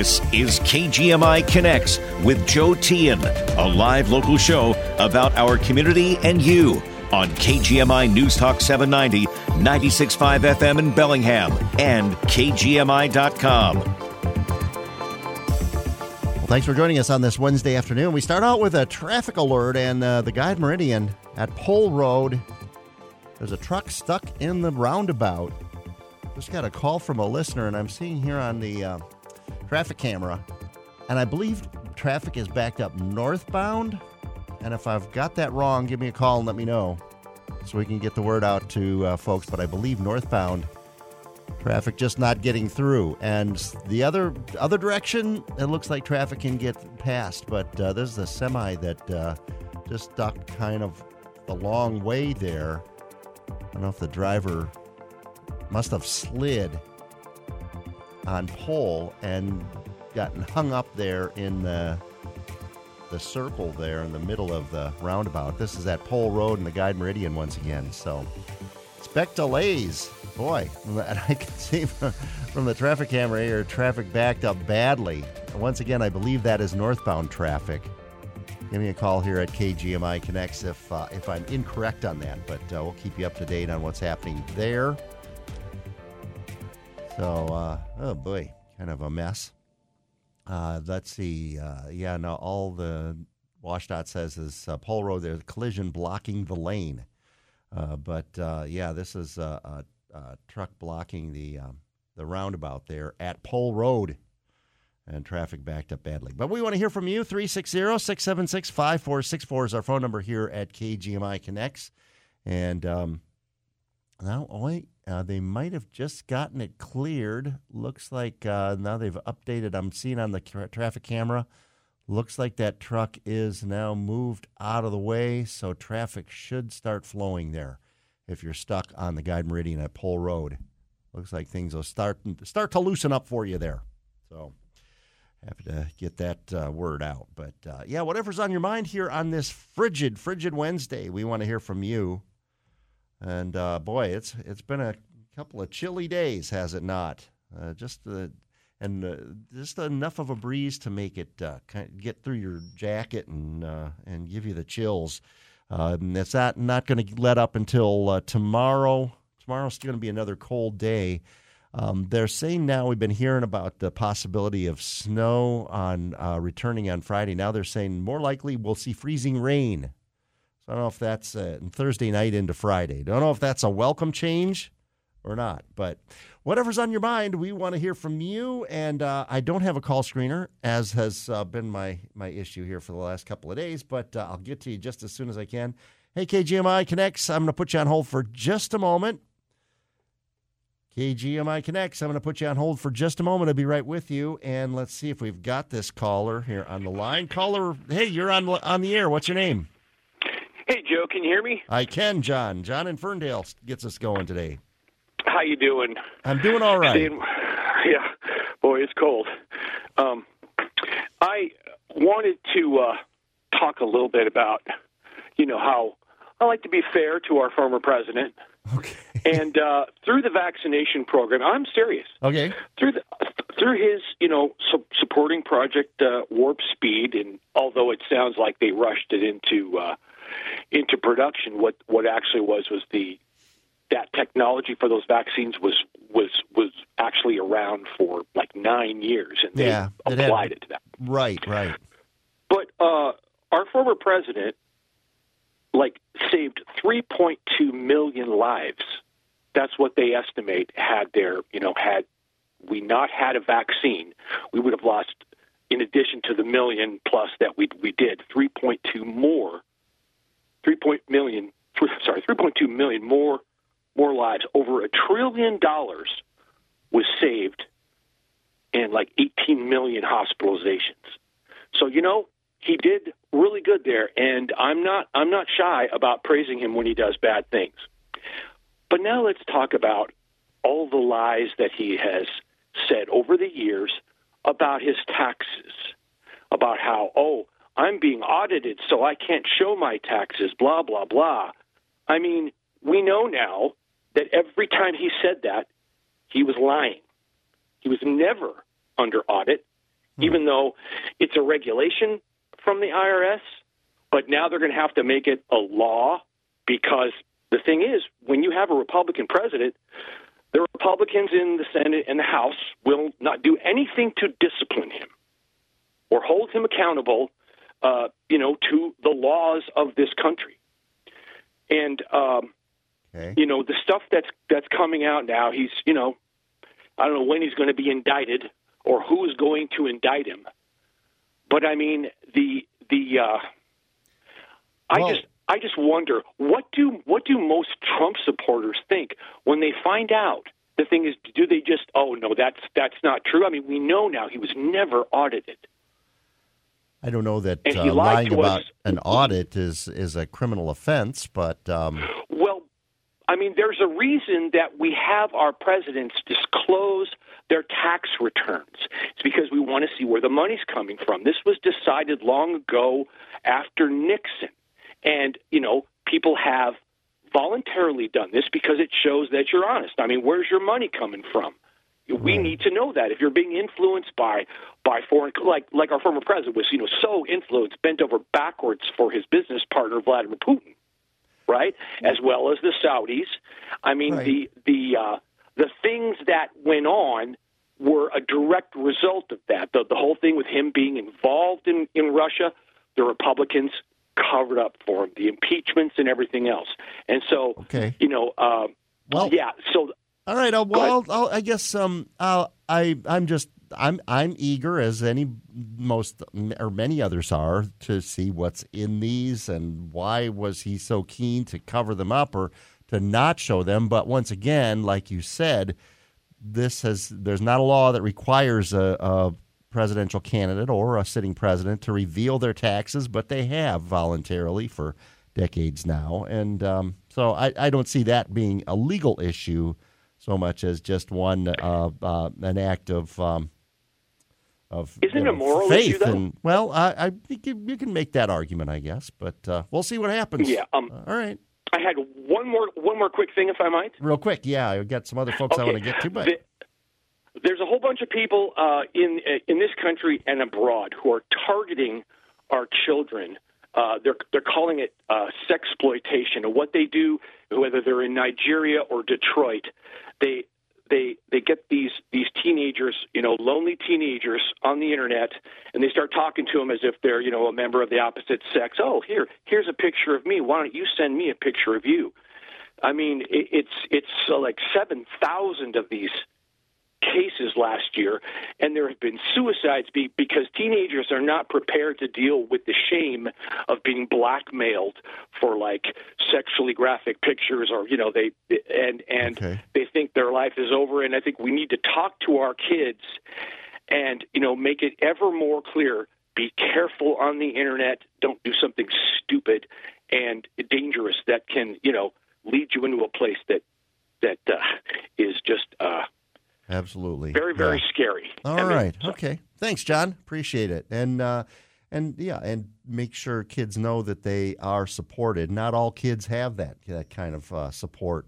This is KGMI Connects with Joe Teehan, a live local show about our community and you on KGMI News Talk 790, 96.5 FM in Bellingham, and KGMI.com. Well, thanks for joining us on this Wednesday afternoon. We start out with a traffic alert and uh, the Guide Meridian at Pole Road. There's a truck stuck in the roundabout. Just got a call from a listener, and I'm seeing here on the uh, traffic camera, and I believe traffic is backed up northbound. And if I've got that wrong, give me a call and let me know so we can get the word out to uh, folks. But I believe northbound traffic just not getting through, and the other other direction, it looks like traffic can get past. But uh, there's a semi that uh, just stuck kind of the long way there. I don't know if the driver must have slid on pole and gotten hung up there in the the circle there in the middle of the roundabout. This is at Pole Road and the Guide Meridian once again. So expect delays. Boy, and I can see from, the traffic camera here, traffic backed up badly. Once again, I believe that is northbound traffic. Give me a call here at KGMI Connects if uh, if I'm incorrect on that, but uh, we'll keep you up to date on what's happening there. So, uh, oh boy, kind of a mess. Uh, let's see. Uh, yeah, no, all the WSDOT says is uh, Pole Road, there's a collision blocking the lane. Uh, but uh, yeah, this is a, truck blocking the um, the roundabout there at Pole Road. And traffic backed up badly. But we want to hear from you. 360 676 5464 is our phone number here at KGMI Connects. And um, now, wait, uh, they might have just gotten it cleared. Looks like uh, now they've updated. I'm seeing on the tra- traffic camera. Looks like that truck is now moved out of the way, so traffic should start flowing there. If you're stuck on the Guide Meridian at Pole Road, looks like things will start start to loosen up for you there. So happy to get that uh, word out. But uh, yeah, whatever's on your mind here on this frigid, frigid Wednesday, we want to hear from you. And uh, boy, it's it's been a couple of chilly days, has it not? Uh, just the and uh, just enough of a breeze to make it uh, get through your jacket and uh, and give you the chills. Uh, and it's not not going to let up until tomorrow. Tomorrow's going to be another cold day. Um, they're saying now we've been hearing about the possibility of snow on returning on Friday. Now they're saying more likely we'll see freezing rain I don't know if that's uh, Thursday night into Friday. Don't know if that's a welcome change or not. But whatever's on your mind, we want to hear from you. And uh, I don't have a call screener, as has uh, been my my issue here for the last couple of days. But uh, I'll get to you just as soon as I can. Hey, KGMI Connects, I'm going to put you on hold for just a moment. KGMI Connects, I'm going to put you on hold for just a moment. I'll be right with you. And let's see if we've got this caller here on the line. Caller, hey, you're on on the air. What's your name? Hey, Joe, can you hear me? I can, John. John in Ferndale gets us going today. How you doing? I'm doing all right. Staying, yeah, boy, it's cold. Um, I wanted to uh, talk a little bit about, you know, how I like to be fair to our former president. Okay. and uh, through the vaccination program, I'm serious. Okay. Through the, through his, you know, su- supporting Project uh, Warp Speed, and although it sounds like they rushed it into uh, into production, what what actually was was the that technology for those vaccines was was was actually around for like nine years, and they yeah, applied it, it to that. Right, right. But uh, our former president, like, saved 3.2 million lives. That's what they estimate had their, you know, had we not had a vaccine, we would have lost, in addition to the million plus that we we did, 3.2 more 3 point million, sorry, 3.2 million more more lives. Over a trillion dollars was saved and like 18 million hospitalizations. So you know he did really good there, and I'm not I'm not shy about praising him when he does bad things. But now let's talk about all the lies that he has said over the years about his taxes, about how oh I'm being audited, so I can't show my taxes, blah, blah, blah. I mean, we know now that every time he said that, he was lying. He was never under audit. Hmm. even though it's a regulation from the IRS. But now they're going to have to make it a law because the thing is, when you have a Republican president, the Republicans in the Senate and the House will not do anything to discipline him or hold him accountable, uh, you know, to the laws of this country. And um, Okay. you know, the stuff that's that's coming out now, he's, you know, I don't know when he's going to be indicted or who is going to indict him. But I mean, the the uh, I Well- just I just wonder what do what do most Trump supporters think when they find out? The thing is, do they just oh no that's that's not true? I mean, we know now he was never audited. I don't know that uh, lying about us. an audit is is a criminal offense, but um, Well, I mean, there's a reason that we have our presidents disclose their tax returns. It's because we want to see where the money's coming from. This was decided long ago after Nixon. And, you know, people have voluntarily done this because it shows that you're honest. I mean, where's your money coming from? We Right. need to know that if you're being influenced by by foreign like like our former president was, you know, so influenced, bent over backwards for his business partner Vladimir Putin right? As well as the Saudis. I mean, Right. the the uh, the things that went on were a direct result of that. The, the whole thing with him being involved in in Russia, the Republicans covered up for him, the impeachments and everything else. And so, Okay. you know, uh, Well- yeah. So all right. I'll, well, I'll, I'll, I guess um, I'll, I I'm just I'm I'm eager as any most or many others are to see what's in these and why was he so keen to cover them up or to not show them. But once again, like you said, this has there's not a law that requires a, a presidential candidate or a sitting president to reveal their taxes, but they have voluntarily for decades now, and um, so I, I don't see that being a legal issue so much as just one uh, uh, an act of um, of Isn't you it a moral faith issue, though? and well, I, I think you, you can make that argument, I guess, but uh, we'll see what happens. Yeah, um, All right, I had one more one more quick thing, if I might. real quick. Yeah, I got some other folks I want to get to, but The- there's a whole bunch of people uh, in in this country and abroad who are targeting our children. Uh, they're they're calling it uh, sexploitation. And what they do, whether they're in Nigeria or Detroit, they they they get these these teenagers, you know, lonely teenagers on the internet, and they start talking to them as if they're you know a member of the opposite sex. Oh, here here's a picture of me. Why don't you send me a picture of you? I mean, it, it's it's uh, like seven thousand of these cases last year, and there have been suicides be, because teenagers are not prepared to deal with the shame of being blackmailed for like sexually graphic pictures, or you know they and and Okay. they think their life is over. And I think we need to talk to our kids and you know make it ever more clear. Be careful on the internet. Don't do something stupid and dangerous that can you know lead you into a place that that uh, is just uh, absolutely very very Yeah. scary. All I mean, right. so- Okay. Thanks, John. Appreciate it. And uh, and yeah, and make sure kids know that they are supported. Not all kids have that that kind of uh, support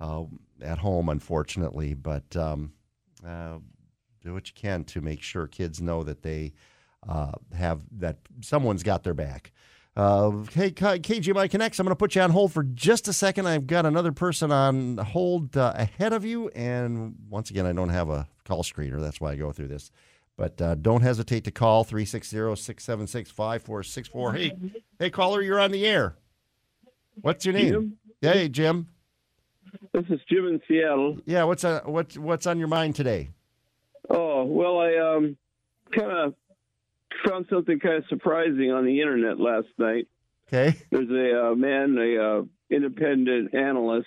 uh, at home, unfortunately. But um, uh, do what you can to make sure kids know that they uh, have that someone's got their back. Uh, hey, KGMI Connects, I'm going to put you on hold for just a second. I've got another person on hold uh, ahead of you. And once again, I don't have a call screener. That's why I go through this. But uh, don't hesitate to call 360 676 5464. Hey, hey, caller, you're on the air. What's your name? Jim? Hey, Jim. This is Jim in Seattle. Yeah, what's uh, what's what's on your mind today? Oh, well, I um, kind of found something kind of surprising on the internet last night. Okay. There's a uh, man, a uh, independent analyst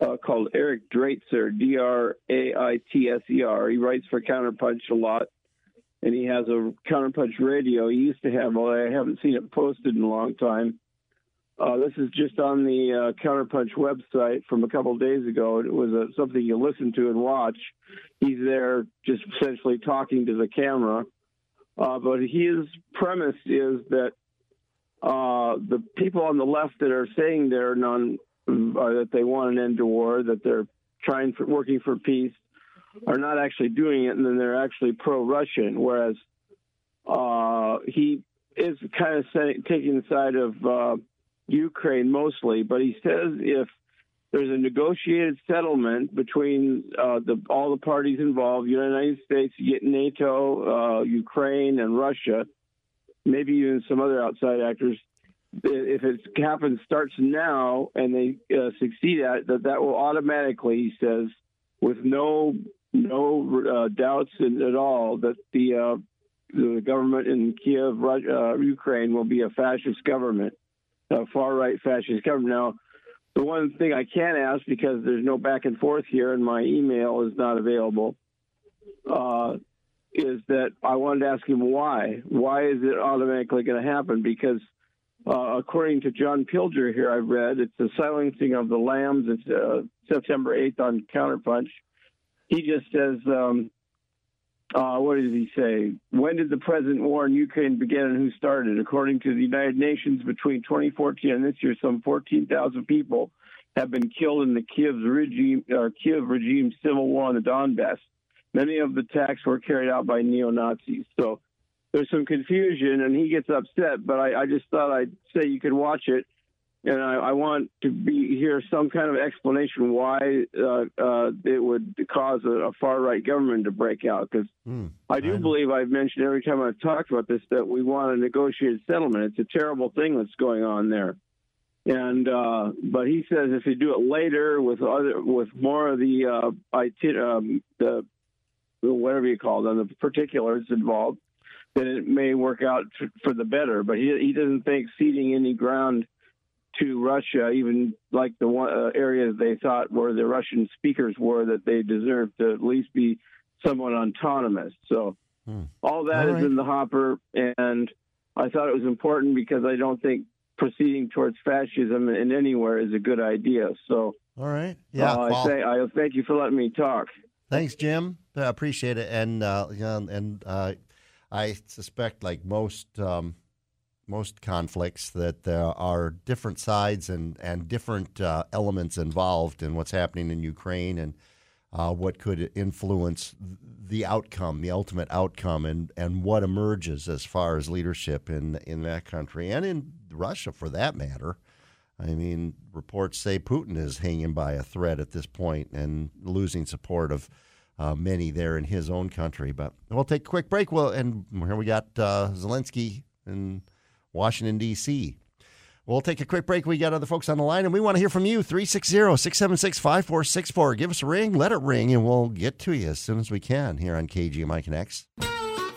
uh, called Eric Draitser, D R A I T S E R. He writes for Counterpunch a lot, and he has a Counterpunch radio. He used to have, although I haven't seen it posted in a long time. Uh, this is just on the uh, Counterpunch website from a couple of days ago. It was uh, something you listen to and watch. He's there just essentially talking to the camera. Uh, but his premise is that uh, the people on the left that are saying they're non, uh, that they want an end to war, that they're trying for working for peace, are not actually doing it, and then they're actually pro-Russian. Whereas uh, he is kind of taking the side of uh, Ukraine mostly, but he says if there's a negotiated settlement between uh, the, all the parties involved, United States, NATO, uh, Ukraine, and Russia, maybe even some other outside actors. If it happens, starts now, and they uh, succeed at it, that that will automatically, he says, with no no uh, doubts in, at all, that the uh, the government in Kiev, uh, Ukraine, will be a fascist government, a far right fascist government. Now, the one thing I can't ask because there's no back and forth here, and my email is not available, uh, is that I wanted to ask him why. Why is it automatically going to happen? Because uh, according to John Pilger here, I've read it's the silencing of the lambs. It's uh, September 8th on Counterpunch. He just says um, uh, what does he say? When did the present war in Ukraine begin and who started? According to the United Nations, between 2014 and this year, some 14,000 people have been killed in the Kiev regime, uh, Kiev regime civil war on the Donbass. Many of the attacks were carried out by neo Nazis. So there's some confusion, and he gets upset. But I, I just thought I'd say you could watch it and I, I, want to be hear some kind of explanation why uh, uh, it would cause a, a, far right government to break out. Because mm, I do I believe I've mentioned every time I've talked about this that we want a negotiated settlement. It's a terrible thing that's going on there. And uh, but he says if you do it later with other with more of the uh, IT, um, the whatever you call them the particulars involved, then it may work out for the better. But he he doesn't think ceding any ground to Russia, even like the one, uh, areas they thought where the Russian speakers were, that they deserved to at least be somewhat autonomous. So hmm. all that all right. is in the hopper, and I thought it was important because I don't think proceeding towards fascism in anywhere is a good idea. So all right, yeah, uh, I say I thank you for letting me talk. Thanks, Jim. I appreciate it, and uh, and uh, I suspect, like most. Um, most conflicts that there are different sides and and different uh, elements involved in what's happening in Ukraine and uh, what could influence the outcome, the ultimate outcome, and and what emerges as far as leadership in in that country and in Russia for that matter. I mean, reports say Putin is hanging by a thread at this point and losing support of. Uh, many there in his own country, but we'll take a quick break. Well, and here we got uh, Zelensky and Washington, D.C. We'll take a quick break. We got other folks on the line, and we want to hear from you. 360 676 5464. Give us a ring, let it ring, and we'll get to you as soon as we can here on KGMI Connects.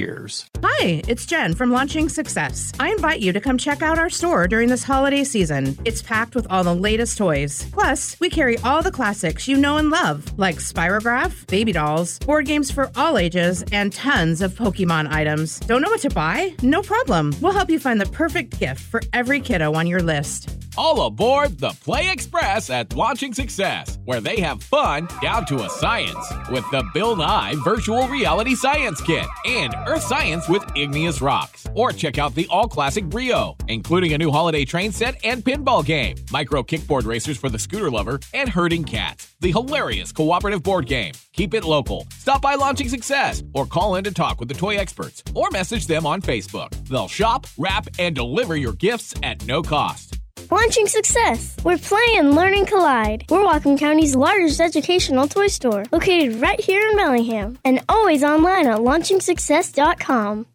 years. Hi, it's Jen from Launching Success. I invite you to come check out our store during this holiday season. It's packed with all the latest toys. Plus, we carry all the classics you know and love, like Spirograph, baby dolls, board games for all ages, and tons of Pokemon items. Don't know what to buy? No problem. We'll help you find the perfect gift for every kiddo on your list. All aboard the Play Express at Launching Success, where they have fun down to a science with the Bill Nye Virtual Reality Science Kit and Earth Science with igneous rocks. Or check out the all classic Brio, including a new holiday train set and pinball game, micro kickboard racers for the scooter lover, and herding cats. The hilarious cooperative board game. Keep it local. Stop by Launching Success or call in to talk with the toy experts or message them on Facebook. They'll shop, wrap, and deliver your gifts at no cost. Launching success, where play and learning collide. We're Whatcom County's largest educational toy store, located right here in Bellingham, and always online at launchingsuccess.com.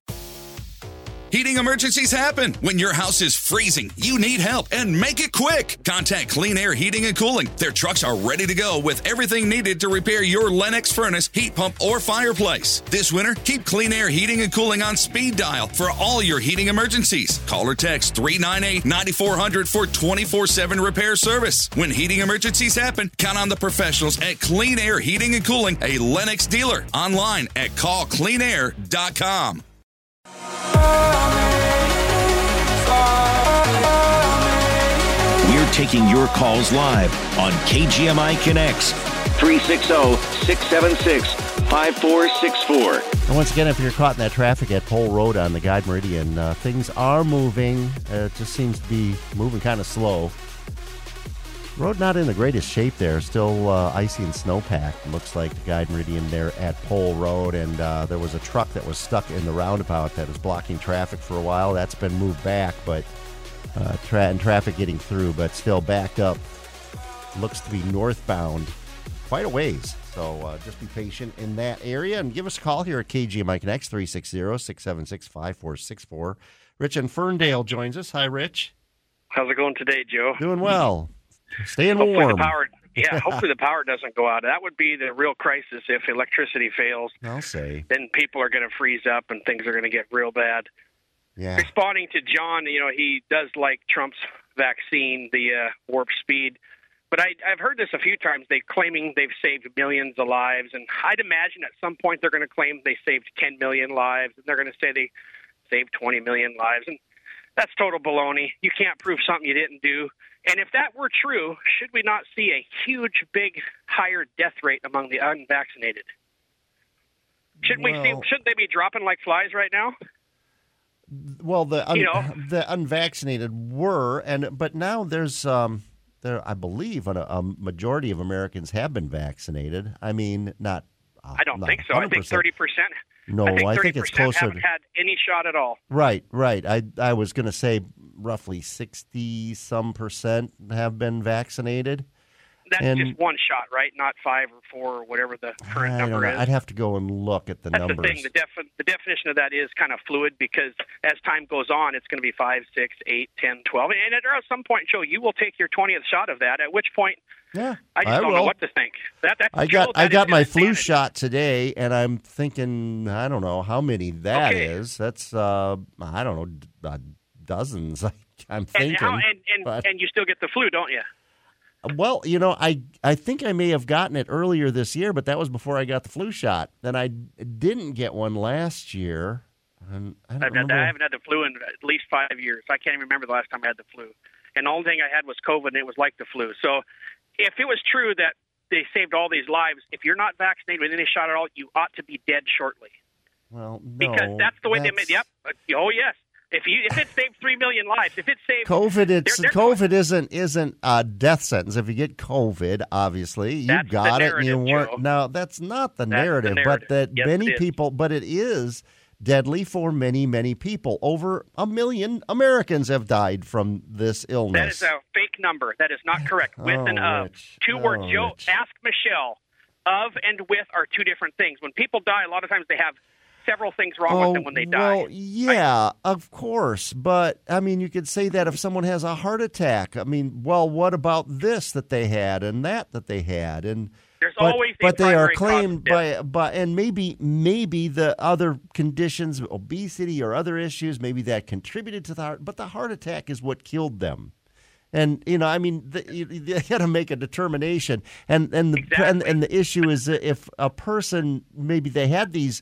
Heating emergencies happen. When your house is freezing, you need help and make it quick. Contact Clean Air Heating and Cooling. Their trucks are ready to go with everything needed to repair your Lennox furnace, heat pump, or fireplace. This winter, keep Clean Air Heating and Cooling on speed dial for all your heating emergencies. Call or text 398 9400 for 24 7 repair service. When heating emergencies happen, count on the professionals at Clean Air Heating and Cooling, a Lennox dealer. Online at callcleanair.com. We're taking your calls live on KGMI Connects 360 676 5464. And once again, if you're caught in that traffic at Pole Road on the Guide Meridian, uh, things are moving. Uh, it just seems to be moving kind of slow. Road not in the greatest shape there. Still uh, icy and snowpacked. Looks like the Guide Meridian there at Pole Road. And uh, there was a truck that was stuck in the roundabout that was blocking traffic for a while. That's been moved back, but uh, tra- and traffic getting through, but still backed up. Looks to be northbound quite a ways. So uh, just be patient in that area and give us a call here at KGMI Connects 360 676 5464. Rich in Ferndale joins us. Hi, Rich. How's it going today, Joe? Doing well. Staying hopefully warm. The power, yeah, hopefully the power doesn't go out. That would be the real crisis if electricity fails. I'll say. Then people are going to freeze up and things are going to get real bad. Yeah. Responding to John, you know, he does like Trump's vaccine, the uh, warp speed. But I, I've heard this a few times. They claiming they've saved millions of lives, and I'd imagine at some point they're going to claim they saved 10 million lives, and they're going to say they saved 20 million lives, and that's total baloney. You can't prove something you didn't do. And if that were true, should we not see a huge, big, higher death rate among the unvaccinated? Shouldn't we see? Shouldn't they be dropping like flies right now? Well, the un- You know. the unvaccinated were, and but now there's um there I believe a, a majority of Americans have been vaccinated. I mean, not. Uh, I don't not think so. I think thirty percent. No, I think, I think it's closer haven't to- had any shot at all. Right, right. I I was going to say roughly sixty some percent have been vaccinated. That's And- just one shot, right? Not five or four or whatever the current I don't number know. is. I'd have to go and look at the That's numbers. the thing. The, defi- the definition of that is kind of fluid because as time goes on, it's going to be five, six, eight, ten, twelve, and at some point, Joe, you will take your twentieth shot of that. At which point, yeah, I just I don't know what to think. That, I got I got my flu insanity. shot today, and I'm thinking I don't know how many that Okay. is. That's uh I don't know d- uh, dozens. I'm And, thinking. how, and, and, but- and you still get the flu, don't you? well, you know, I I think I may have gotten it earlier this year, but that was before I got the flu shot. Then I didn't get one last year. And I, don't I've had, I haven't had the flu in at least five years. I can't even remember the last time I had the flu. And the only thing I had was COVID, and it was like the flu. So if it was true that they saved all these lives, if you're not vaccinated with any shot at all, you ought to be dead shortly. well, no, Because that's the way they that's- made. Yep. Uh, Oh yes. If you if it saved three million lives, if it saved COVID, it's they're- they're- COVID isn't isn't a death sentence. If you get COVID, obviously you got it, and you weren't. Joe. No, that's not the That's the narrative. But that Yes, many people, but it is deadly for many many people. Over a million Americans have died from this illness. That is a fake number. That is not correct. With Oh, and of Rich. two Oh, words. Rich. ask Michelle. Of and with are two different things. When people die, a lot of times they have several things wrong with them when they oh, die. Oh, Well, yeah, of course. But I mean, you could say that if someone has a heart attack. I mean, well, what about this that they had and that that they had and There's but, always a but they are primary cause of claimed by by and maybe maybe the other conditions, obesity or other issues, maybe that contributed to the heart. But the heart attack is what killed them. And you know, I mean, the, you, you got to make a determination, and and the and, and the issue is if a person maybe they had these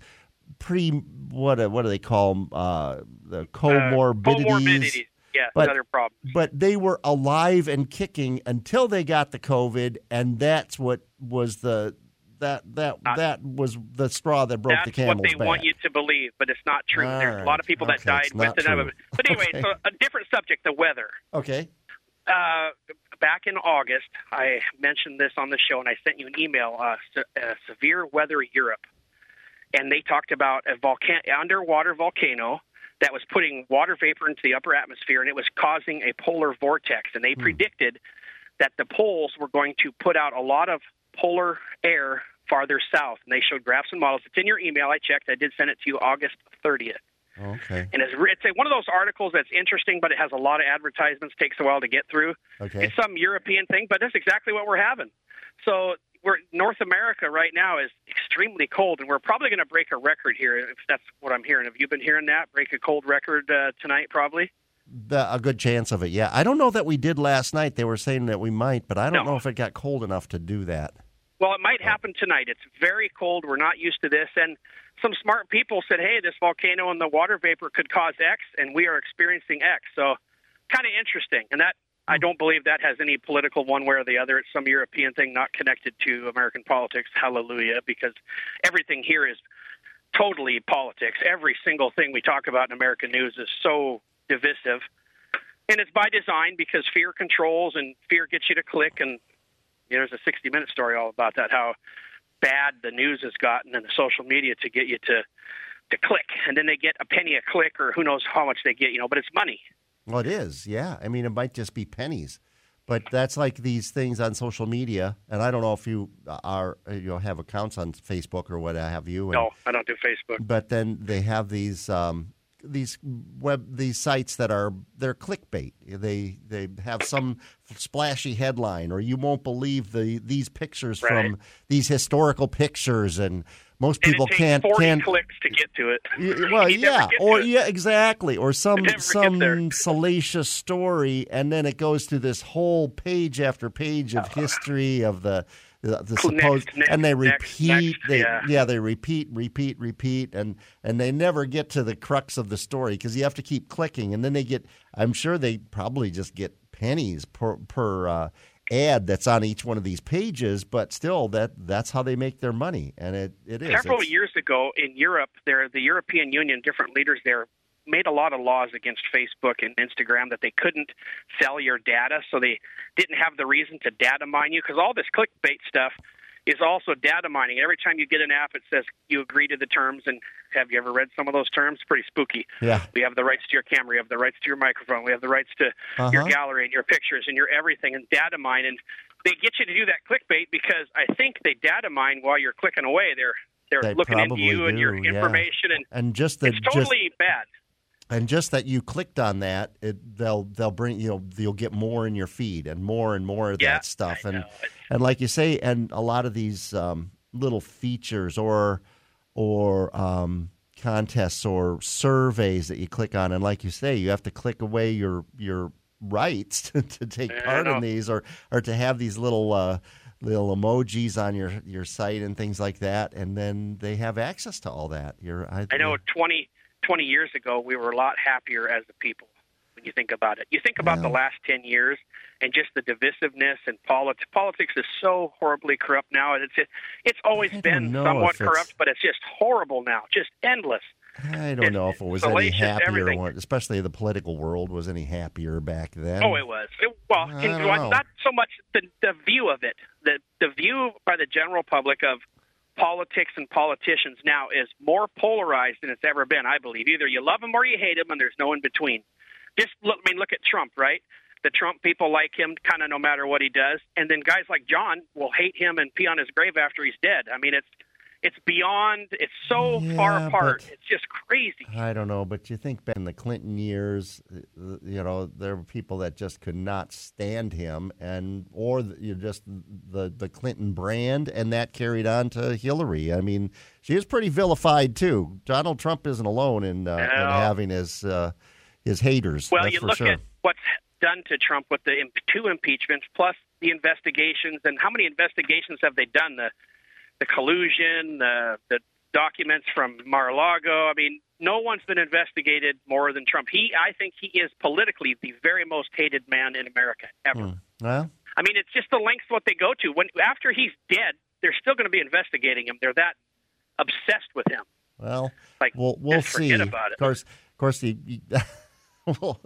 pre what what do they call them uh, the comorbidities, comorbidities. Yeah, but another problem. but they were alive and kicking until they got the COVID, and that's what was the that that that was the straw that broke Uh, That's the camel's what they back. want you to believe, but it's not true. All There's a lot of people right. that Okay, died with it. But anyway, Okay. so a different subject, the weather. Okay. Uh, back in August, I mentioned this on the show, and I sent you an email. Uh, se- uh, severe weather Europe, and they talked about a volcan- underwater volcano that was putting water vapor into the upper atmosphere, and it was causing a polar vortex. And they predicted that the poles were going to put out a lot of polar air farther south. And they showed graphs and models. It's in your email. I checked. I did send it to you August 30th. Okay. And it's, it's a, one of those articles that's interesting, but it has a lot of advertisements, takes a while to get through. Okay. It's some European thing, but that's exactly what we're having. So we're North America right now is extremely cold, and we're probably going to break a record here. If that's what I'm hearing, have you been hearing that? Break a cold record uh, tonight, probably. The, a good chance of it. Yeah, I don't know that we did last night. They were saying that we might, but I don't No. know if it got cold enough to do that. Well, it might happen tonight. It's very cold. We're not used to this. And some smart people said, hey, this volcano and the water vapor could cause X, and we are experiencing X. So kind of interesting. And that, I don't believe that has any political one way or the other. It's some European thing not connected to American politics. Hallelujah. Because everything here is totally politics. Every single thing we talk about in American news is so divisive. And it's by design because fear controls and fear gets you to click and you know, there's a 60 minute story all about that how bad the news has gotten and the social media to get you to to click and then they get a penny a click or who knows how much they get you know but it's money Well, it is. Yeah, I mean, it might just be pennies, but that's like these things on social media. And I don't know if you are you know have accounts on Facebook or what have you. And, no i don't do facebook But then they have these um, these web these sites that are they're clickbait. They they have some splashy headline, or you won't believe the these pictures Right. from these historical pictures, and most and people it takes can't 40 can't clicks to get to it Well, yeah, or yeah, exactly, or some never get there. some salacious story, and then it goes to this whole page after page of history of the the, supposed, next, and they repeat, next, they yeah. they repeat, repeat, repeat, and and they never get to the crux of the story because you have to keep clicking, and then they get, I'm sure they probably just get pennies per per. Uh, ad that's on each one of these pages but still that that's how they make their money and it, it is several It's- years ago in Europe, there the European Union, different leaders there made a lot of laws against Facebook and Instagram that they couldn't sell your data, so they didn't have the reason to data mine you because all this clickbait stuff is also data mining. Every time you get an app, it says you agree to the terms. And have you ever read some of those terms? Pretty spooky. yeah We have the rights to your camera. We have the rights to your microphone. We have the rights to your Uh-huh. gallery and your pictures and your everything and data mine. And they get you to do that clickbait because I think they data mine while you're clicking away. They're they're They looking into you and your do, yeah. information, and and just the it's totally bad. And just that you clicked on that, it, they'll they'll bring you know you'll get more in your feed and more and more of Yeah, that stuff and and like you say, and a lot of these um, little features or or um, contests or surveys that you click on, and like you say, you have to click away your your rights to, to take Yeah, part in these or or to have these little. Uh, Little emojis on your, your site and things like that, and then they have access to all that. You're, I, I know 20, 20 years ago, we were a lot happier as a people when you think about it. You think about the last 10 years and just the divisiveness and politics. Politics is so horribly corrupt now. and It's, it's always been somewhat corrupt, but it's just horrible now, just endless. I don't It's know if it was any happier, everything. or- especially the political world was any happier back then. Oh, it was. It, well, in- not so much the the view of it. The the view by the general public of politics and politicians now is more polarized than it's ever been. I believe either you love him or you hate him, and there's no in between. Just look. I mean, look at Trump, right? The Trump people like him, kind of no matter what he does, and then guys like John will hate him and pee on his grave after he's dead. I mean, it's it's beyond. It's so far apart. It's just crazy. I don't know, but you think back in the Clinton years, uh, you know, there were people that just could not stand him, and or you just the the Clinton brand, and that carried on to Hillary. I mean, she is pretty vilified too. Donald Trump isn't alone in, uh, in having his uh, his haters. Well, you look sure. at what's done to Trump with the imp- two impeachments, plus the investigations, and how many investigations have they done? The the collusion, the the documents from Mar-a-Lago. I mean, no one's been investigated more than Trump. He, I think, he is politically the very most hated man in America ever. Hmm. Well, I mean, it's just the lengths what they go to. When after he's dead, they're still going to be investigating him. They're that obsessed with him. Well, Like, we'll we'll see. about it. Of course, of course, well,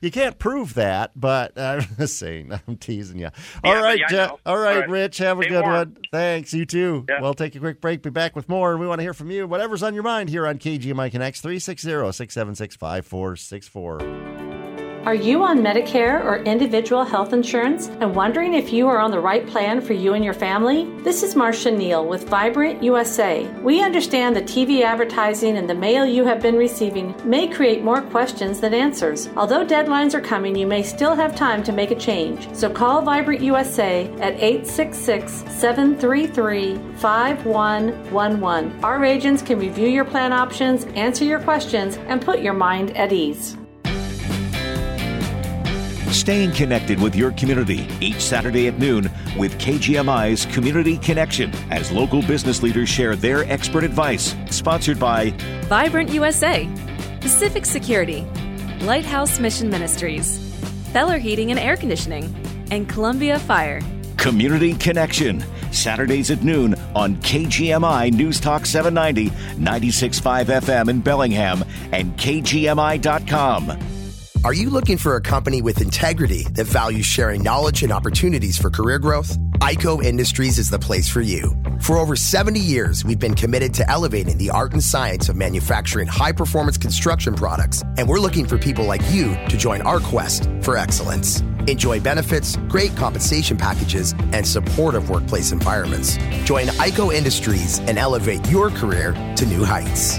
you can't prove that, but I'm just saying. I'm teasing you. All Yeah, right, yeah, all right, All right. Rich. Have a Stay good warm. one. Thanks. You too. Yeah. We'll take a quick break. Be back with more, and we want to hear from you. Whatever's on your mind here on KGMI Connects 360 676 5464. Are you on Medicare or individual health insurance and wondering if you are on the right plan for you and your family? This is Marcia Neal with Vibrant USA. We understand the TV advertising and the mail you have been receiving may create more questions than answers. Although deadlines are coming, you may still have time to make a change. So call Vibrant USA at 866 733 5111. Our agents can review your plan options, answer your questions, and put your mind at ease. Staying connected with your community each Saturday at noon with KGMI's Community Connection as local business leaders share their expert advice. Sponsored by Vibrant USA, Pacific Security, Lighthouse Mission Ministries, Feller Heating and Air Conditioning, and Columbia Fire. Community Connection, Saturdays at noon on KGMI News Talk 790, 96.5 FM in Bellingham, and KGMI.com. Are you looking for a company with integrity that values sharing knowledge and opportunities for career growth? IKO Industries is the place for you. For over 70 years, we've been committed to elevating the art and science of manufacturing high performance construction products, and we're looking for people like you to join our quest for excellence. Enjoy benefits, great compensation packages, and supportive workplace environments. Join IKO Industries and elevate your career to new heights.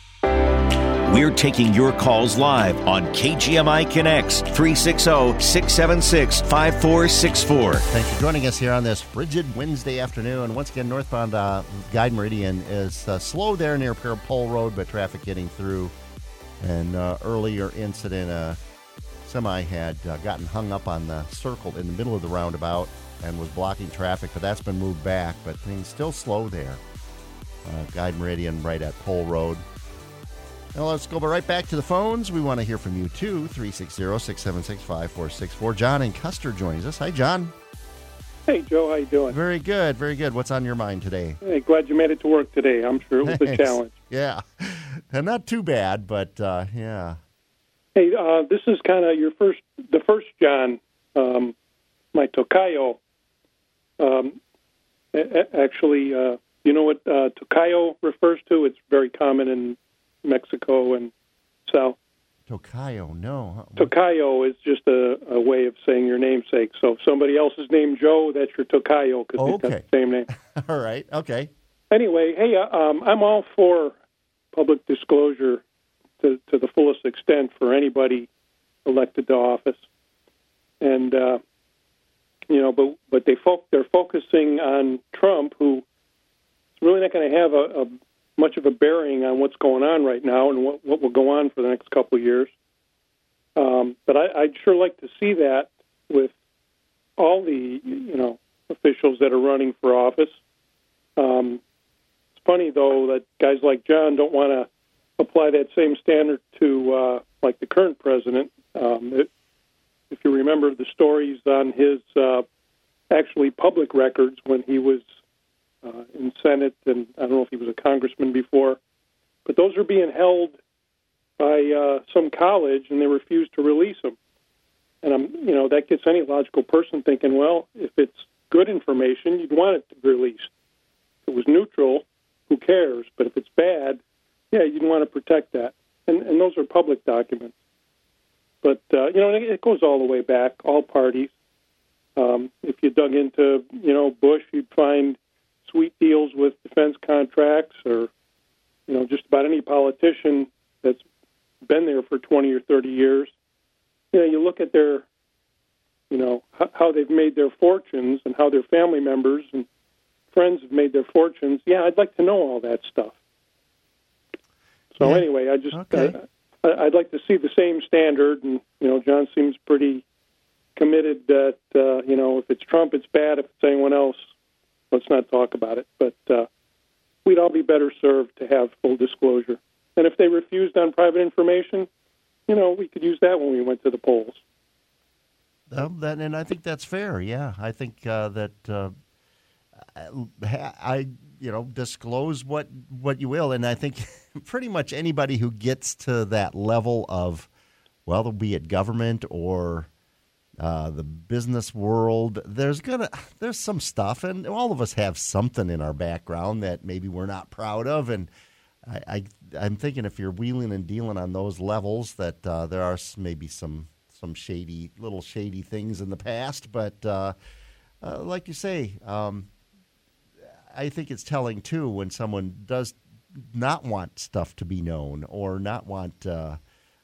We're taking your calls live on KGMI Connects 360 676 5464. Thanks for joining us here on this frigid Wednesday afternoon. Once again, northbound uh, Guide Meridian is uh, slow there near Pole Road, but traffic getting through. An uh, earlier incident, a semi had uh, gotten hung up on the circle in the middle of the roundabout and was blocking traffic, but that's been moved back. But things still slow there. Uh, Guide Meridian right at Pole Road. Now let's go right back to the phones. We want to hear from you too. 360 676 5464. John and Custer joins us. Hi, John. Hey, Joe. How you doing? Very good. Very good. What's on your mind today? Hey, glad you made it to work today. I'm sure it was Thanks. a challenge. Yeah. And not too bad, but uh, yeah. Hey, uh, this is kind of your first, the first John, um, my tocayo. Um, actually, uh, you know what uh, tocayo refers to? It's very common in Mexico and South. Tocayo, no. Tocayo is just a, a way of saying your namesake. So if somebody else is named Joe, that's your tocayo because they've got the same name. All right. Okay. Anyway, hey, uh, um, I'm all for public disclosure to, to the fullest extent for anybody elected to office, and uh, you know, but but they fo- they're focusing on Trump, who is really not going to have a, a much of a bearing on what's going on right now and what, what will go on for the next couple of years. Um, but I, I'd sure like to see that with all the you know officials that are running for office. Um, it's funny though that guys like John don't want to apply that same standard to uh, like the current president. Um, it, if you remember the stories on his uh, actually public records when he was uh, in Senate, and I don't know if he was a congressman before, but those are being held by uh, some college, and they refuse to release them. And I'm, you know, that gets any logical person thinking, well, if it's good information, you'd want it to be released. If it was neutral, who cares? But if it's bad, yeah, you'd want to protect that. And, and those are public documents. But uh, you know, it goes all the way back, all parties. Um, if you dug into, you know, Bush, you'd find sweet deals with defense contracts, or you know, just about any politician that's been there for 20 or 30 years. You know, you look at their, you know, how, they've made their fortunes and how their family members and friends have made their fortunes. Yeah, I'd like to know all that stuff. So Yeah. anyway, I just Okay. I, I'd like to see the same standard, and you know, John seems pretty committed that uh, you know if it's Trump, it's bad. If it's anyone else, let's not talk about it. But uh, we'd all be better served to have full disclosure. And if they refused on private information, you know, we could use that when we went to the polls. Um, that, and I think that's fair. Yeah, I think uh, that uh, I, you know, disclose what what you will, and I think pretty much anybody who gets to that level of, well, be it government or uh, the business world, there's gonna there's some stuff, and all of us have something in our background that maybe we're not proud of, and I, I I'm thinking if you're wheeling and dealing on those levels, that uh, there are maybe some some shady little shady things in the past, but uh, uh, like you say, um, I think it's telling too when someone does not want stuff to be known or not want uh,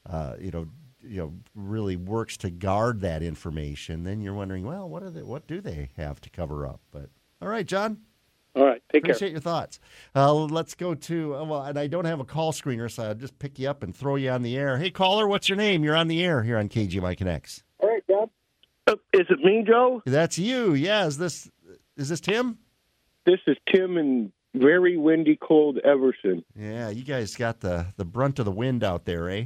uh, you know you know really works to guard that information. Then you're wondering, well, what are they? What do they have to cover up? But all right, John. All right, take Appreciate care. your thoughts. Uh, let's go to uh, well, and I don't have a call screener, so I'll just pick you up and throw you on the air. Hey, caller, what's your name? You're on the air here on KGMI Connects. All right, Dad. Uh, is it me, Joe? That's you. Yeah. Is this is this Tim? This is Tim in very windy, cold Everson. Yeah, you guys got the the brunt of the wind out there, eh?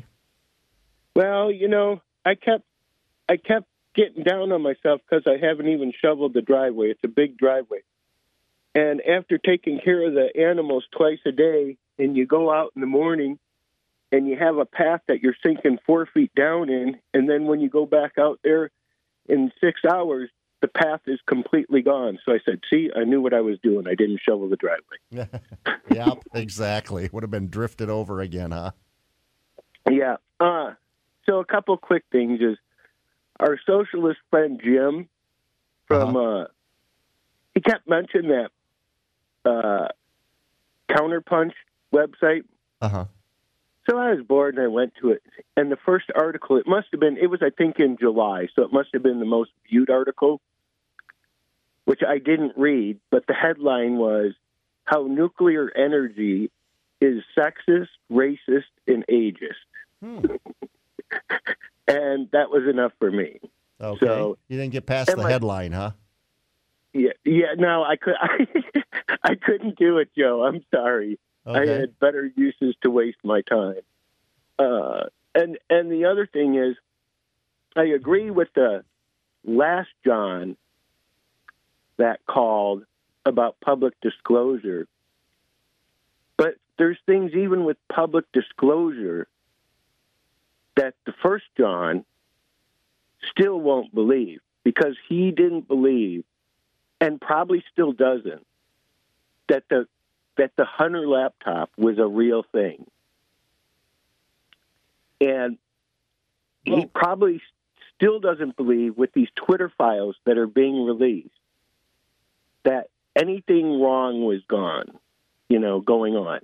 Well, you know, I kept I kept getting down on myself because I haven't even shoveled the driveway. It's a big driveway. And after taking care of the animals twice a day, and you go out in the morning and you have a path that you're sinking four feet down in, and then when you go back out there in six hours, the path is completely gone. So I said, See, I knew what I was doing. I didn't shovel the driveway. yeah, exactly. Would have been drifted over again, huh? Yeah. Uh, so a couple quick things is our socialist friend Jim from uh, he kept mentioning that uh, Counterpunch website. Uh huh. So I was bored and I went to it. And the first article, it must have been, it was, I think, in July. So it must have been the most viewed article, which I didn't read. But the headline was How Nuclear Energy is Sexist, Racist, and Ageist. And that was enough for me. Okay. So, you didn't get past the my- headline, huh? Yeah, yeah. No, I could. I, I couldn't do it, Joe. I'm sorry. I had better uses to waste my time. Uh, and and the other thing is, I agree with the last John that called about public disclosure. But there's things even with public disclosure that the first John still won't believe because he didn't believe and probably still doesn't that the that the Hunter laptop was a real thing. And he probably still doesn't believe with these Twitter files that are being released that anything wrong was gone, you know, going on.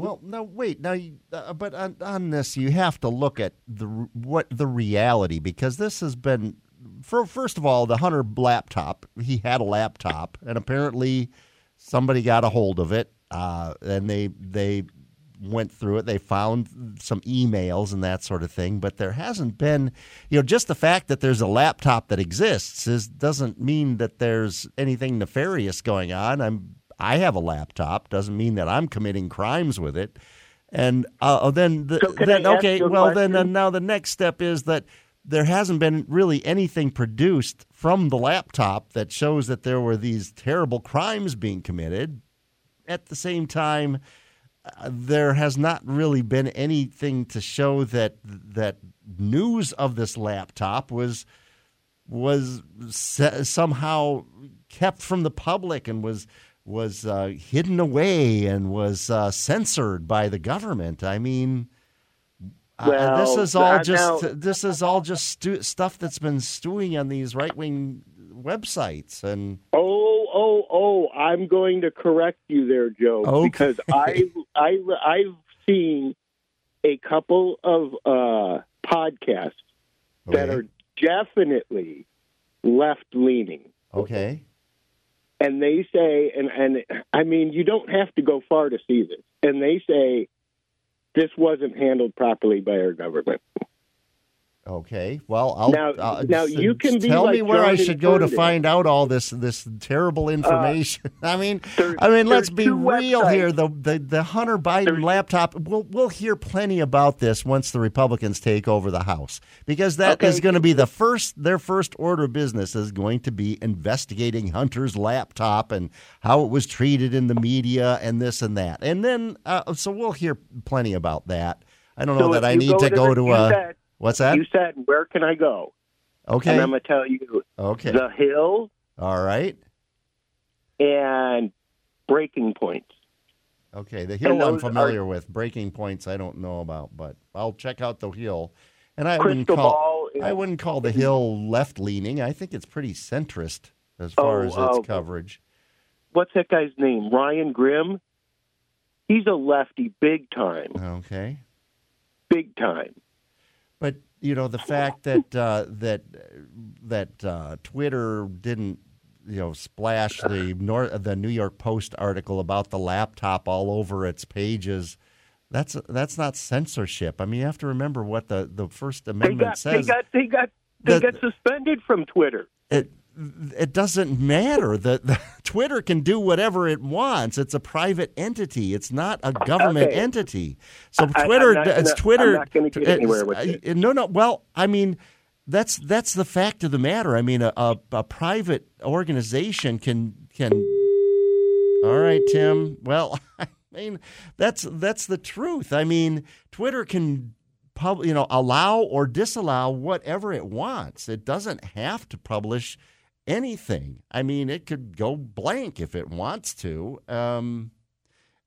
Well, no, wait. Now, uh, but on, on this, you have to look at the what the reality because this has been. For first of all, the Hunter laptop. He had a laptop, and apparently, somebody got a hold of it, uh, and they they went through it. They found some emails and that sort of thing, but there hasn't been, you know, just the fact that there's a laptop that exists is doesn't mean that there's anything nefarious going on. I'm I have a laptop doesn't mean that I'm committing crimes with it. And uh, then the, So then okay, well then uh, now the next step is that there hasn't been really anything produced from the laptop that shows that there were these terrible crimes being committed. At the same time, uh, there has not really been anything to show that that news of this laptop was was se- somehow kept from the public and was was uh, hidden away and was uh, censored by the government. I mean, uh, this is all that- just now- this is all just stu- stuff that's been stewing on these right wing websites and Oh, oh, oh! I'm going to correct you there, Joe, Okay. because I, I, I've seen a couple of uh, podcasts that are definitely left leaning, okay. And they say, and and I mean, you don't have to go far to see this, and they say this wasn't handled properly by our government. Okay. Well, I'll Now- uh, now s- you can be tell me like where I should go to find out all this this terrible information. I mean, there- I mean, let's be real websites. here. The the the Hunter Biden laptop. We'll we'll hear plenty about this once the Republicans take over the House because that is Okay. going to be the first. Their first order of business is going to be investigating Hunter's laptop and how it was treated in the media and this and that. And then, uh, so we'll hear plenty about that. I don't know So that I need to the- go to a. said- What's that? You said, where can I go? Okay. And I'm going to tell you Okay. The Hill All right. and Breaking Points. Okay. The Hill I'm familiar with. Breaking points I don't know about, but I'll check out the Hill. And I wouldn't call is- I wouldn't call the Hill left leaning. I think it's pretty centrist as far Oh, as its oh. coverage. What's that guy's name? Ryan Grim? He's a lefty big time. Okay. Big time. You know the fact that uh, that that uh, Twitter didn't you know splash the Nor- the New York Post article about the laptop all over its pages. That's that's not censorship. I mean, you have to remember what the, the First They Amendment got, they says. got, they got, they The- got suspended from Twitter. it it doesn't matter. The Twitter can do whatever it wants. It's a private entity. It's not a government Okay. entity. So I- Twitter, not it's gonna- Twitter. Get it's- anywhere with uh. No, no. Well, I mean, that's that's the fact of the matter. I mean, a, a, a private organization can can. All right, Tim. Well, I mean, that's that's the truth. I mean, Twitter can pub, you know, allow or disallow whatever it wants. It doesn't have to publish anything. I mean, it could go blank if it wants to. Um,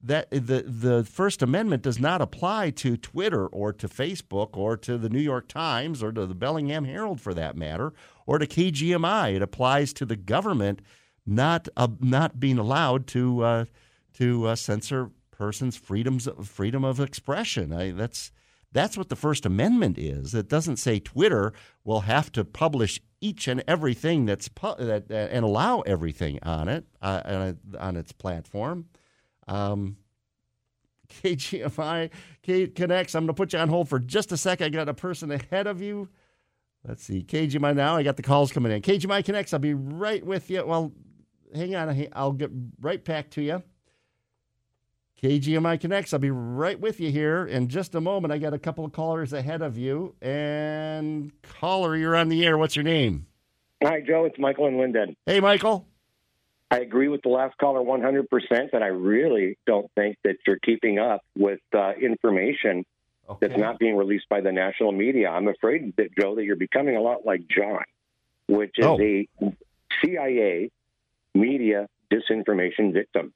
that the the First Amendment does not apply to Twitter or to Facebook or to the New York Times or to the Bellingham Herald for that matter or to KGMI. It applies to the government not uh, not being allowed to uh, to uh, censor persons' freedoms freedom of expression. I, that's that's what the First Amendment is. It doesn't say Twitter will have to publish each and everything that's pu- that uh, and allow everything on it uh, on, its platform. Um, KGMI K connects. I'm going to put you on hold for just a sec. I got a person ahead of you. Let's see. KGMI now. I got the calls coming in. KGMI connects. I'll be right with you. Well, hang on. I'll get right back to you. KGMI connects. I'll be right with you here in just a moment. I got a couple of callers ahead of you. And caller, you're on the air. What's your name? Hi, Joe. It's Michael in Lynden. Hey, Michael. I agree with the last caller 100%, and I really don't think that you're keeping up with uh, information that's not being released by the national media. I'm afraid that, Joe, that you're becoming a lot like John, which is Oh. a CIA media disinformation victim.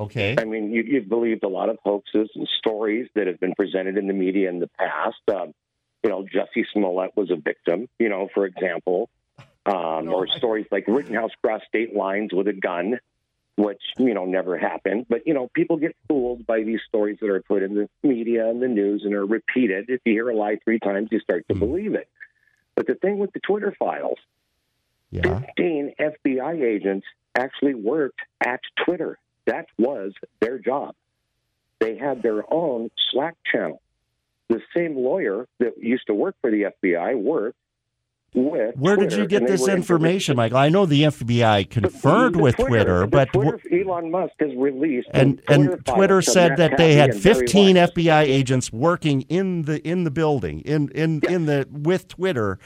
Okay. I mean, you, you've believed a lot of hoaxes and stories that have been presented in the media in the past. Um, you know, Jussie Smollett was a victim, you know, for example, um, or stories like Rittenhouse crossed state lines with a gun, which, you know, never happened. But, you know, people get fooled by these stories that are put in the media and the news and are repeated. If you hear a lie three times, you start to believe it. But the thing with the Twitter files, Yeah. 15 FBI agents actually worked at Twitter. That was their job. They had their own Slack channel. The same lawyer that used to work for the FBI worked with. Where did you get this information, Michael? I know the FBI confirmed The with Twitter, the but Twitter, Elon Musk has released and Twitter and Twitter said that they had 15 FBI agents working in the in the building in in in the with Twitter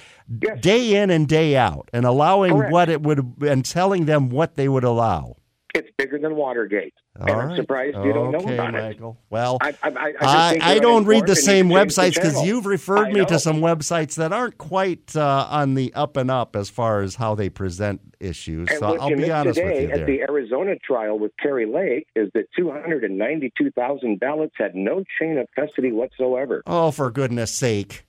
day in and day out and allowing Correct. what it would and telling them what they would allow. It's bigger than Watergate. All and I'm surprised you don't know Okay, about it. Well, I, I, I, I, I, think I you're don't read the same and you should change websites because you've referred me to some websites that aren't quite uh, on the up and up as far as how they present issues. And so I'll you be honest today with you at the Arizona trial with Kari Lake is that 292,000 ballots had no chain of custody whatsoever. oh, for goodness sake.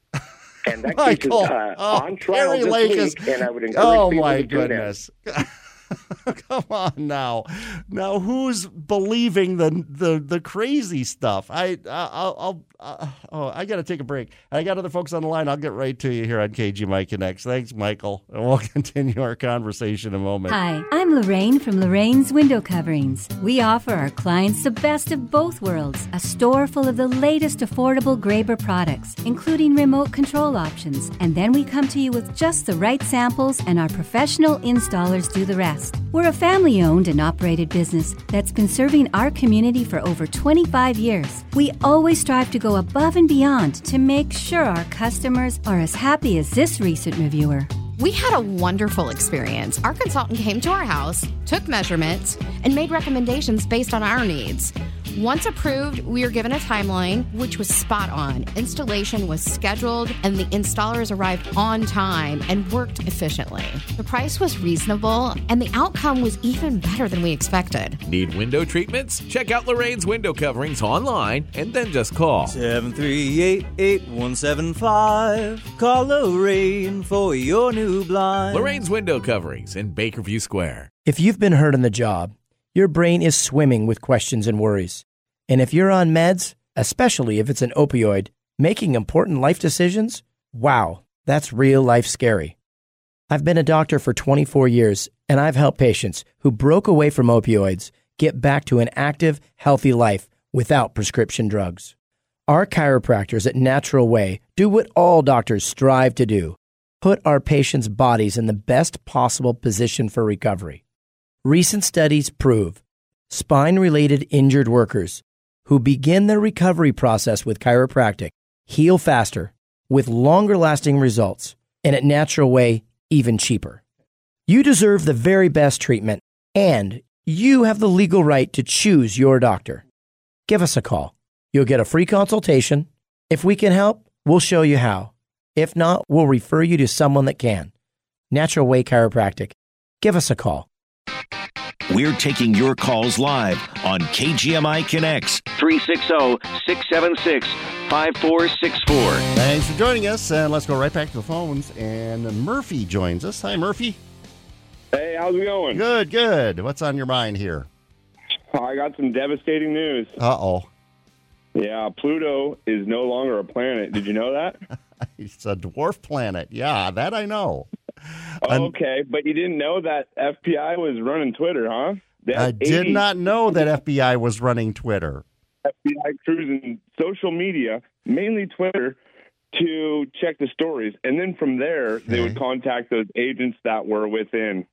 And that case is uh, oh, on trial Kari Lake week, is- and I would encourage Oh people my to in. goodness. Come on now, now who's believing the the the crazy stuff? I I'll, I'll uh, oh I got to take a break. I got other folks on the line. I'll get right to you here on KG KGMI Connects. Thanks, Michael, and we'll continue our conversation in a moment. Hi, I'm Lorraine from Lorraine's Window Coverings. We offer our clients the best of both worlds: a store full of the latest affordable Graber products, including remote control options, and then we come to you with just the right samples, and our professional installers do the rest. We're a family owned and operated business that's been serving our community for over 25 years. We always strive to go above and beyond to make sure our customers are as happy as this recent reviewer. We had a wonderful experience. Our consultant came to our house, took measurements, and made recommendations based on our needs. Once approved, we were given a timeline, which was spot on. Installation was scheduled, and the installers arrived on time and worked efficiently. The price was reasonable, and the outcome was even better than we expected. Need window treatments? Check out Lorraine's window coverings online and then just call 738 8175. Call Lorraine for your new blind. Lorraine's window coverings in Bakerview Square. If you've been hurt on the job, your brain is swimming with questions and worries. And if you're on meds, especially if it's an opioid, making important life decisions, wow, that's real life scary. I've been a doctor for 24 years, and I've helped patients who broke away from opioids get back to an active, healthy life without prescription drugs. Our chiropractors at Natural Way do what all doctors strive to do put our patients' bodies in the best possible position for recovery. Recent studies prove spine related injured workers who begin their recovery process with chiropractic heal faster with longer lasting results and at Natural Way, even cheaper. You deserve the very best treatment and you have the legal right to choose your doctor. Give us a call. You'll get a free consultation. If we can help, we'll show you how. If not, we'll refer you to someone that can. Natural Way Chiropractic. Give us a call. We're taking your calls live on KGMI Connects 360 676 5464. Thanks for joining us, and let's go right back to the phones. And Murphy joins us. Hi, Murphy. Hey, how's it going? Good, good. What's on your mind here? I got some devastating news. Uh oh. Yeah, Pluto is no longer a planet. Did you know that? it's a dwarf planet. Yeah, that I know. okay, but you didn't know that FBI was running Twitter, huh? That I did not know that FBI was running Twitter. FBI cruising social media, mainly Twitter, to check the stories, and then from there they would contact those agents that were within.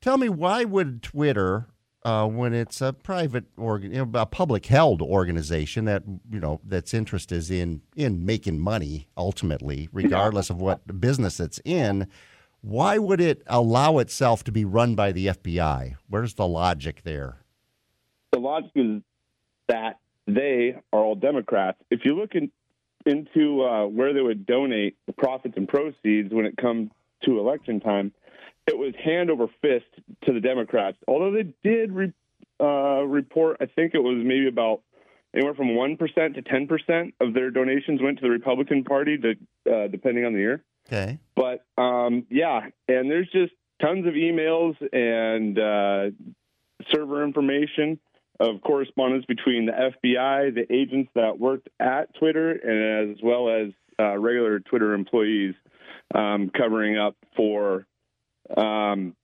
Tell me, why would Twitter, uh, when it's a private organ, you know, a public held organization that you know that's interest is in in making money ultimately, regardless of what business it's in, why would it allow itself to be run by the FBI? Where's the logic there? The logic is that they are all Democrats. If you look in, into uh, where they would donate the profits and proceeds when it comes to election time, it was hand over fist to the Democrats. Although they did re, uh, report, I think it was maybe about anywhere from one percent to ten percent of their donations went to the Republican Party, to, uh, depending on the year. Okay. But um, yeah, and there's just tons of emails and uh, server information of correspondence between the FBI, the agents that worked at Twitter, and as well as uh, regular Twitter employees um, covering up for, um,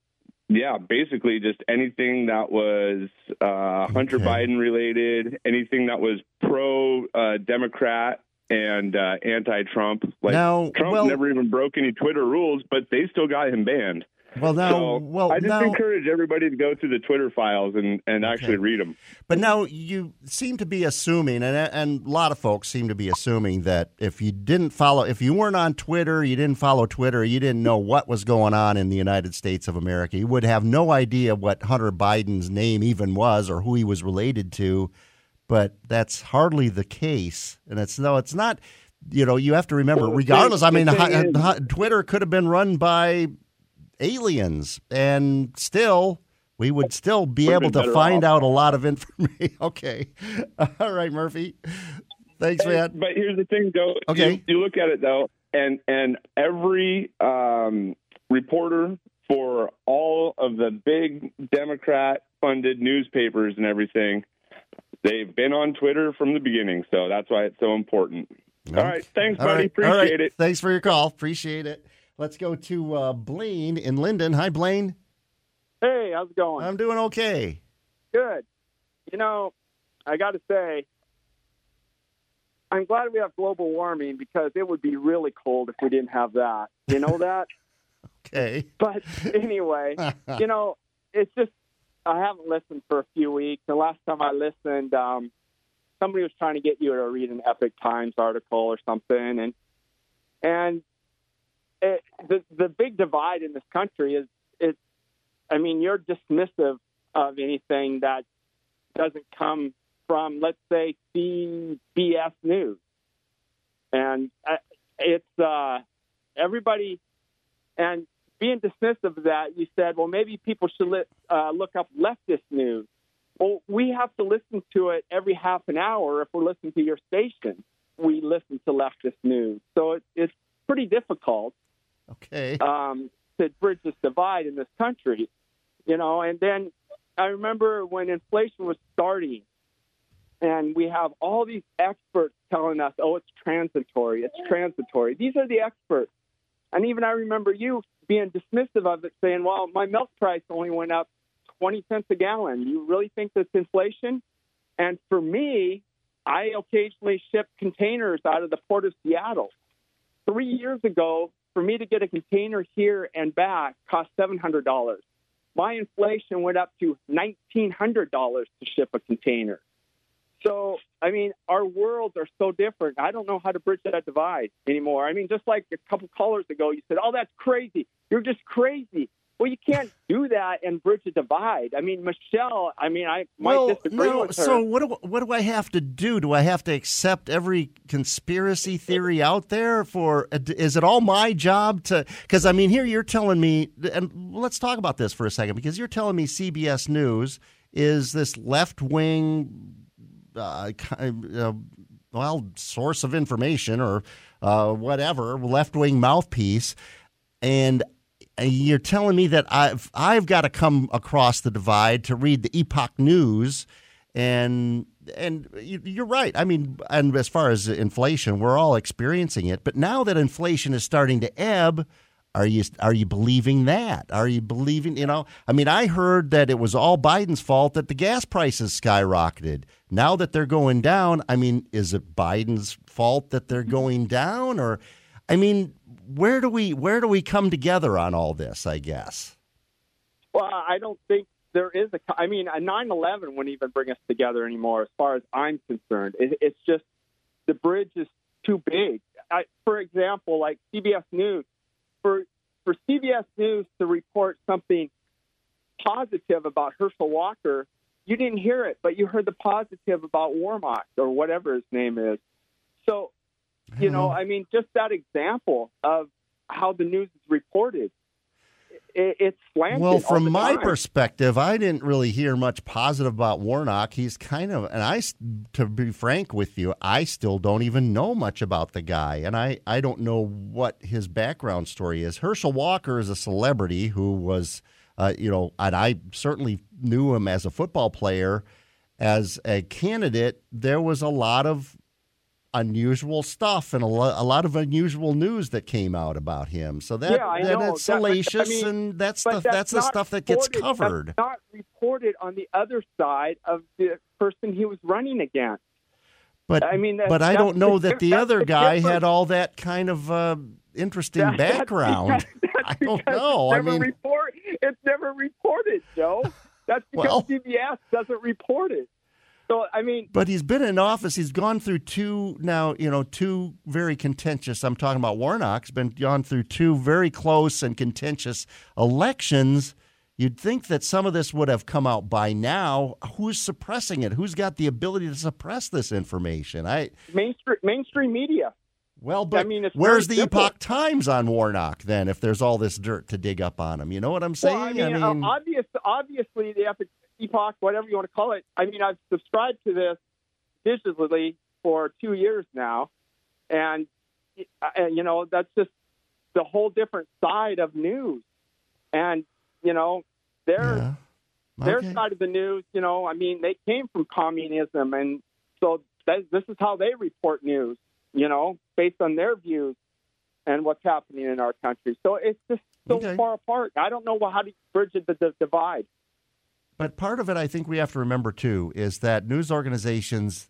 yeah, basically just anything that was uh, Hunter Okay. Biden related, anything that was pro uh, Democrat and uh, anti Trump. Like Now, Trump well- never even broke any Twitter rules, but they still got him banned. Well, now, So well, I just now, encourage everybody to go through the Twitter files and, and actually read them. But now you seem to be assuming, and and a lot of folks seem to be assuming that if you didn't follow, if you weren't on Twitter, you didn't follow Twitter, you didn't know what was going on in the United States of America, you would have no idea what Hunter Biden's name even was or who he was related to. But that's hardly the case, and it's no, it's not. You know, you have to remember, regardless. I mean, the thing hu- is- hu- Twitter could have been run by aliens, and still, we would still be Would've able to find off. out a lot of information. okay, all right, Murphy. Thanks, man. But here's the thing, though. Okay. You, you look at it though, and and every um, reporter for all of the big Democrat funded newspapers and everything. They've been on Twitter from the beginning, so that's why it's so important. All right. Thanks, buddy. right, Appreciate all right. it. Thanks for your call. Appreciate it. Let's go to uh, Blaine in Lynden. Hi, Blaine. Hey, how's it going? I'm doing okay. Good. You know, I got to say, I'm glad we have global warming because it would be really cold if we didn't have that. You know that? Okay. But anyway, you know, it's just I haven't listened for a few weeks. The last time I listened, um, somebody was trying to get you to read an Epic Times article or something, and and it, the the big divide in this country is is, I mean, you're dismissive of anything that doesn't come from, let's say, CBS News, and uh, it's uh, everybody and being dismissive of that, you said, well, maybe people should li- uh, look up leftist news. Well, we have to listen to it every half an hour if we're listening to your station. We listen to leftist news. So it, it's pretty difficult Okay. um, to bridge this divide in this country. You know, and then I remember when inflation was starting, and we have all these experts telling us, "Oh, it's transitory. It's transitory." These are the experts, and even I remember you being dismissive of it, saying, "Well, my milk price only went up twenty cents a gallon. You really think that's inflation?" And for me, I occasionally ship containers out of the port of Seattle. Three years ago, for me to get a container here and back cost seven hundred dollars. My inflation went up to nineteen hundred dollars to ship a container. So, I mean, our worlds are so different. I don't know how to bridge that divide anymore. I mean, just like a couple callers ago, you said, "Oh, that's crazy. You're just crazy." Well, you can't do that and bridge a divide. I mean, Michelle. I mean, I might Well, disagree no. with her. So what do what do I have to do? Do I have to accept every conspiracy theory out there? For is it all my job to? Because I mean, here you're telling me, and let's talk about this for a second, because you're telling me CBS News is this left wing, uh, kind of, uh, well, source of information or uh, whatever, left wing mouthpiece, and and Uh, you're telling me that I've I've got to come across the divide to read the Epoch News, and and you- you're right. I mean, and as far as inflation, we're all experiencing it. But now that inflation is starting to ebb, are you are you believing that? Are you believing? You know, I mean, I heard that it was all Biden's fault that the gas prices skyrocketed. Now that they're going down, I mean, is it Biden's fault that they're going down, or I mean, where do we where do we come together on all this? I guess. Well, I don't think there is a. I mean, a 9/11 wouldn't even bring us together anymore, as far as I'm concerned. It, it's just the bridge is too big. I, for example, like CBS News, for for CBS News to report something positive about Herschel Walker, you didn't hear it, but you heard the positive about Warnock or whatever his name is. So, you know, I mean, just that example of how the news is reported, it, it's slanted. Well, from my perspective, I didn't really hear much positive about Warnock. He's kind of, and I, to be frank with you, I still don't even know much about the guy, and I, I don't know what his background story is. Herschel Walker is a celebrity who was, uh, you know, and I certainly knew him as a football player. As a candidate, there was a lot of unusual stuff and a, lo- a lot of unusual news that came out about him. So that, yeah, that know. it's That- I salacious, mean, and that's the that's, the not stuff that gets covered. That's not reported on the other side of the person he was running against. But I mean, that- but I don't know the that the other the guy had all that kind of uh, interesting that's background. I don't know. It's I never mean, report, it's never reported, Joe. That's because Well- CBS doesn't report it. So I mean, but he's been in office. He's gone through two now. You know, two very contentious. I'm talking about Warnock's been gone through two very close and contentious elections. You'd think that some of this would have come out by now. Who's suppressing it? Who's got the ability to suppress this information? I mainstream mainstream media. well, but I mean, where's the simple. Epoch Times on Warnock then? If there's all this dirt to dig up on him, you know what I'm saying? Well, I mean, uh, obvious, obviously, the epic epoch, whatever you want to call it. I mean, I've subscribed to this digitally for two years now, and uh, you know that's just the whole different side of news. and you know their Yeah. their side of the news. You know, I mean, they came from communism, and so that, this is how they report news. You know, based on their views and what's happening in our country. So it's just so Okay. far apart. I don't know how to bridge the, the divide. But part of it, I think we have to remember too, is that news organizations,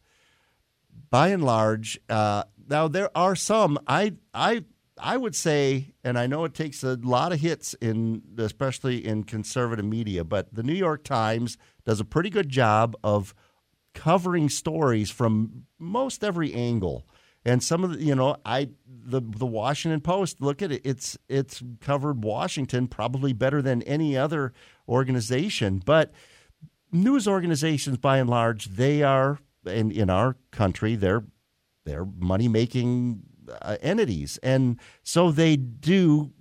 by and large, uh, now there are some. I I I would say, and I know it takes a lot of hits in, especially in conservative media, but the New York Times does a pretty good job of covering stories from most every angle. And some of the, you know, I the the Washington Post, look at it. It's it's covered Washington probably better than any other organization. But news organizations, by and large, they are in in our country, they're they're money making uh, entities, and so they do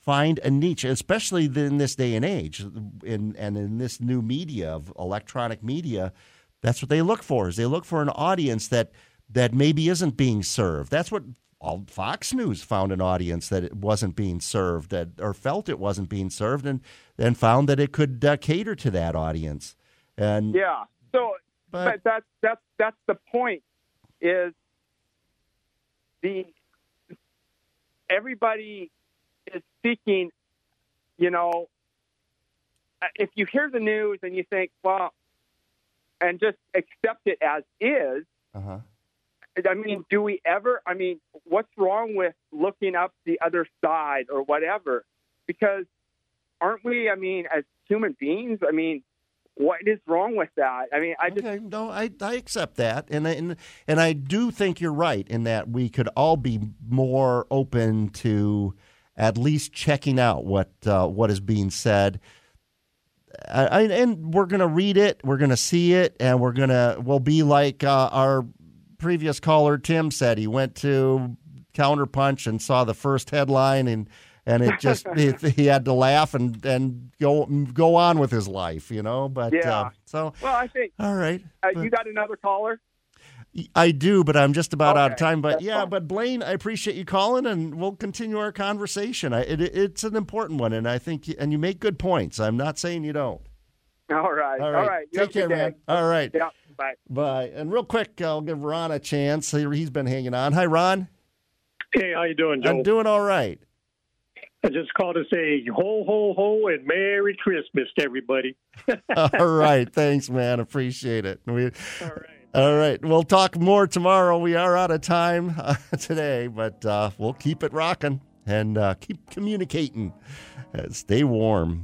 find a niche, especially in this day and age, in and in this new media of electronic media. That's what they look for. Is they look for an audience that that maybe isn't being served. That's what all Fox News found an audience that it wasn't being served, that or felt it wasn't being served, and then found that it could uh, cater to that audience. And Yeah. So, but, that's that's that's the point. Is the everybody is seeking, you know, uh, if you hear the news and you think, well, and just accept it as is. Uh-huh. I mean, do we ever? I mean, what's wrong with looking up the other side or whatever? Because aren't we? I mean, as human beings, I mean, what is wrong with that? I mean, I just okay, no, I, I accept that, and I- and and I do think you're right in that we could all be more open to at least checking out what uh, what is being said. I- and we're gonna read it, we're gonna see it, and we're gonna we'll be like uh, our previous caller Tim said. He went to Counterpunch and saw the first headline and. And it just he, he had to laugh and, and go go on with his life, you know. But Yeah. uh, so well, I think. all right. Uh, but- you got another caller? I do, but I'm just about out of time. But that's yeah, fine. but Blaine, I appreciate you calling, and we'll continue our conversation. I, it, it's an important one, and I think, and you make good points. I'm not saying you don't. All right. All All right. right. You Take care, man. All right. Yeah. Bye. Bye. And real quick, I'll give Ron a chance. He- He's been hanging on. Hi, Ron. Hey, how you doing, Joe? I'm doing all right. I just called to say ho ho ho and Merry Christmas to everybody. all right. Thanks, man. Appreciate it. We, all right. All right. We'll talk more tomorrow. We are out of time uh, today, but uh, we'll keep it rocking and uh, keep communicating. Uh, stay warm.